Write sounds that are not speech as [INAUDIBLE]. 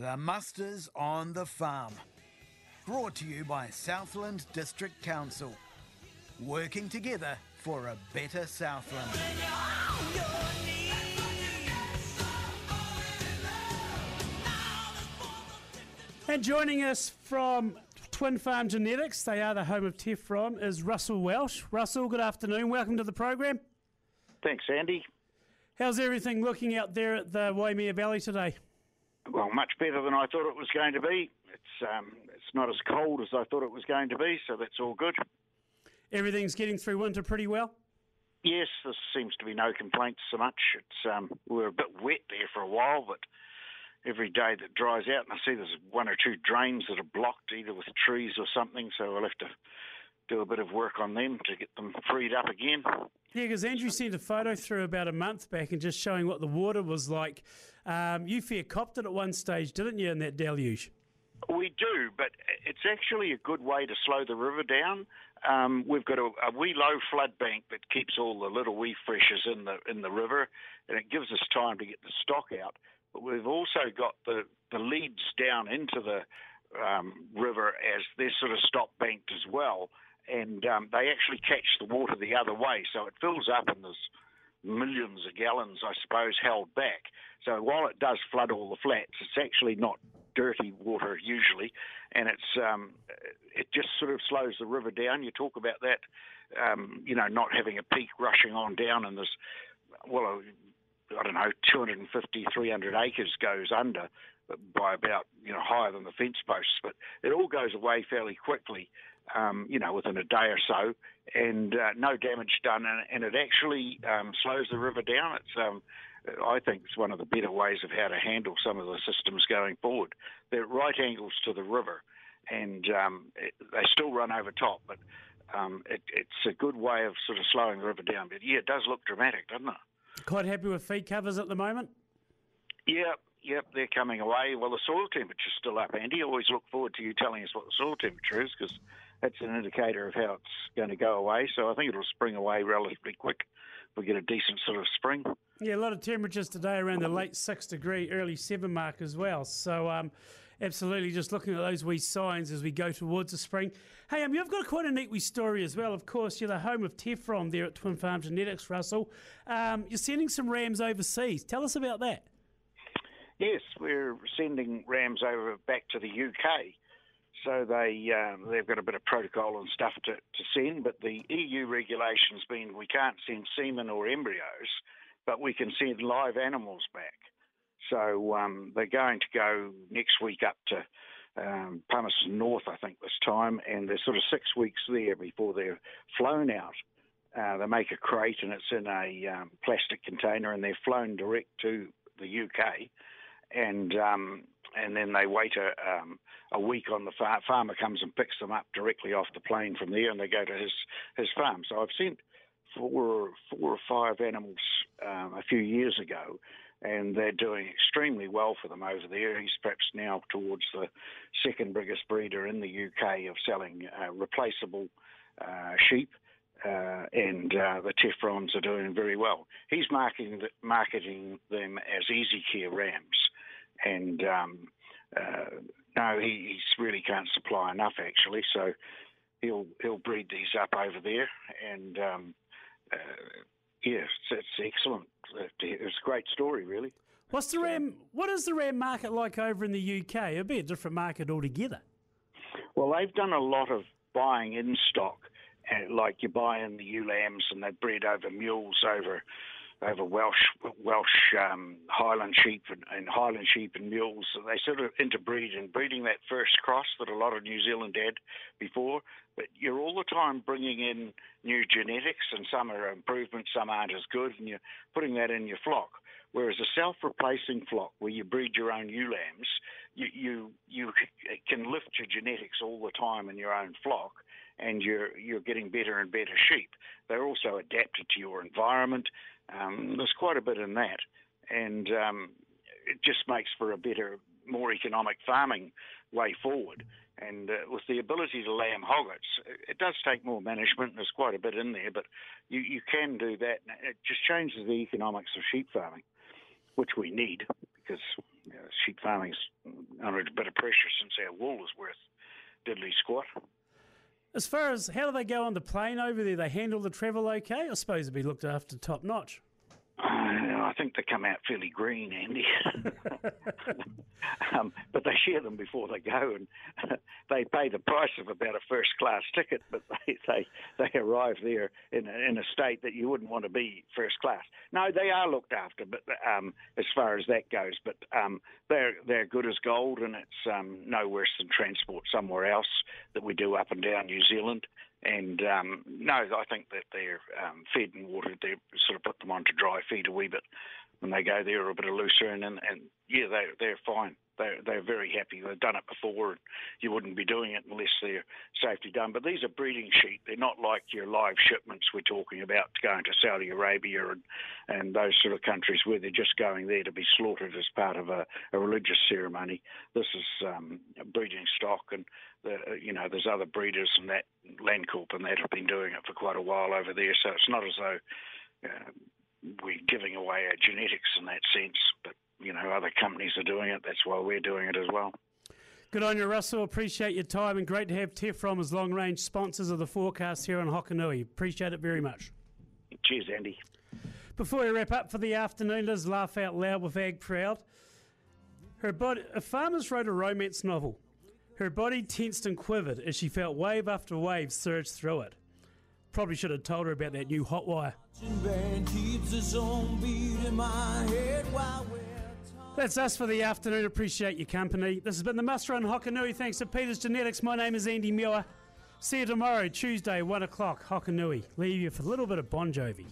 The Musters on the Farm. Brought to you by Southland District Council. Working together for a better Southland. And joining us from Twin Farm Genetics, they are the home of Tefrom, is Russell Welsh. Russell, good afternoon. Welcome to the program. Thanks, Andy. How's everything looking out there at the Waimea Valley today? Well, much better than I thought it was going to be. It's um, it's not as cold as I thought it was going to be, so that's all good. Everything's getting through winter pretty well. Yes, there seems to be no complaints so much. It's um, we were a bit wet there for a while, but every day that dries out, and I see there's one or two drains that are blocked, either with trees or something. So I'll have to do a bit of work on them to get them freed up again. Yeah, because Andrew sent a photo through about a month back and just showing what the water was like. Um, you fair copped it at one stage, didn't you, in that deluge? We do, but it's actually a good way to slow the river down. Um, we've got a, a, wee low flood bank that keeps all the little wee freshers in the in the river, and it gives us time to get the stock out. But we've also got the the leads down into the um, river as they're sort of stop banked as well, and um, they actually catch the water the other way, so it fills up and there's millions of gallons, I suppose, held back. So while it does flood all the flats, it's actually not dirty water usually, and it's um, it just sort of slows the river down. You talk about that, um, you know, not having a peak rushing on down, and there's well, I don't know, 250, 300 acres goes under by about you know higher than the fence posts, but it all goes away fairly quickly. Um, you know, within a day or so, and uh, no damage done, and, and it actually um, slows the river down. It's um, I think it's one of the better ways of how to handle some of the systems going forward. They're at right angles to the river, and um, it, they still run over top, but um, it, it's a good way of sort of slowing the river down. But yeah, it does look dramatic, doesn't it? Quite happy with feed covers at the moment? Yeah, yep, they're coming away. Well, the soil temperature's still up, Andy. Always look forward to you telling us what the soil temperature is because that's an indicator of how it's going to go away. So I think it'll spring away relatively quick. If we get a decent sort of spring. Yeah, a lot of temperatures today around the late six degree, early seven mark as well. So, um, absolutely, just looking at those wee signs as we go towards the spring. Hey, um, you've got quite a neat wee story as well. Of course, you're the home of Tefrom there at Twin Farm Genetics, Russell. Um, you're sending some rams overseas. Tell us about that. Yes, we're sending rams over back to the UK. So they um, they've got a bit of protocol and stuff to, to send, but the EU regulations mean we can't send semen or embryos but we can send live animals back. So um, they're going to go next week up to um, Palmerston North, I think, this time, and they're sort of six weeks there before they're flown out. Uh, they make a crate and it's in a um, plastic container, and they're flown direct to the UK, and um, and then they wait a, um, a week on the farm. Farmer comes and picks them up directly off the plane from there, and they go to his his farm. So I've sent four, four or five animals um, a few years ago, and they're doing extremely well for them over there. He's perhaps now towards the second biggest breeder in the UK of selling uh, replaceable uh, sheep. Uh, and uh, the Tefroms are doing very well. He's marketing marketing them as Easy Care rams, and um, uh, no, he he's really can't supply enough actually. So he'll he'll breed these up over there, and um, uh, yes, it's excellent. It's a great story, really. What's the ram? What is the ram market like over in the UK? It'd be a different market altogether. Well, they've done a lot of buying in stock, like you buy in the ewe lambs, and they breed over mules over over Welsh Welsh um, Highland sheep and, and, Highland sheep and mules. They sort of interbreed and breeding that first cross that a lot of New Zealand had before. But you're all the time bringing in new genetics, and some are improvements, some aren't as good, and you're putting that in your flock. Whereas a self-replacing flock, where you breed your own ewe lambs, you, you you can lift your genetics all the time in your own flock, and you're you're getting better and better sheep. They're also adapted to your environment. Um, there's quite a bit in that, and um, it just makes for a better, more economic farming way forward. And uh, with the ability to lamb hoggets, it does take more management. There's quite a bit in there, but you, you can do that. It just changes the economics of sheep farming, which we need because you know, sheep farming is under a bit of pressure since our wool is worth diddly squat. As far as how do they go on the plane over there? They handle the travel okay? I suppose it'd be looked after top notch. Uh, I think they come out fairly green, Andy. [LAUGHS] [LAUGHS] um, but they shear them before they go, and [LAUGHS] they pay the price of about a first class ticket. But they they, they arrive there in a, in a state that you wouldn't want to be first class. No, they are looked after, but um, as far as that goes, but um, they're they're good as gold, and it's um, no worse than transport somewhere else that we do up and down New Zealand. And um, no, I think that they're um, fed and watered. They sort of put them onto dry feed a wee bit when they go there, a bit of lucerne, and, and yeah, they they're fine. They they're very happy. They've done it before, and you wouldn't be doing it unless they're safely done. But these are breeding sheep. They're not like your live shipments we're talking about going to Saudi Arabia and and those sort of countries where they're just going there to be slaughtered as part of a, a religious ceremony. This is um, breeding stock, and the, you know there's other breeders and that Landcorp and that have been doing it for quite a while over there. So it's not as though. Uh, we're giving away our genetics in that sense, you know other companies are doing it. That's why we're doing it as well. Good on you, Russell. Appreciate your time and great to have Tefrom as long range sponsors of the forecast here on Hokanui. Appreciate it very much. Cheers, Andy. Before we wrap up for the afternoon, let's laugh out loud with Ag Proud. Her body, a farmer's wrote a romance novel. Her body tensed and quivered as she felt wave after wave surge through it. Probably should have told her about that new hot wire. That's us for the afternoon. Appreciate your company. This has been the Muster on Hokanui. Thanks to Peter's Genetics. My name is Andy Muir. See you tomorrow, Tuesday, 1 o'clock, Hokanui. Leave you for a little bit of Bon Jovi.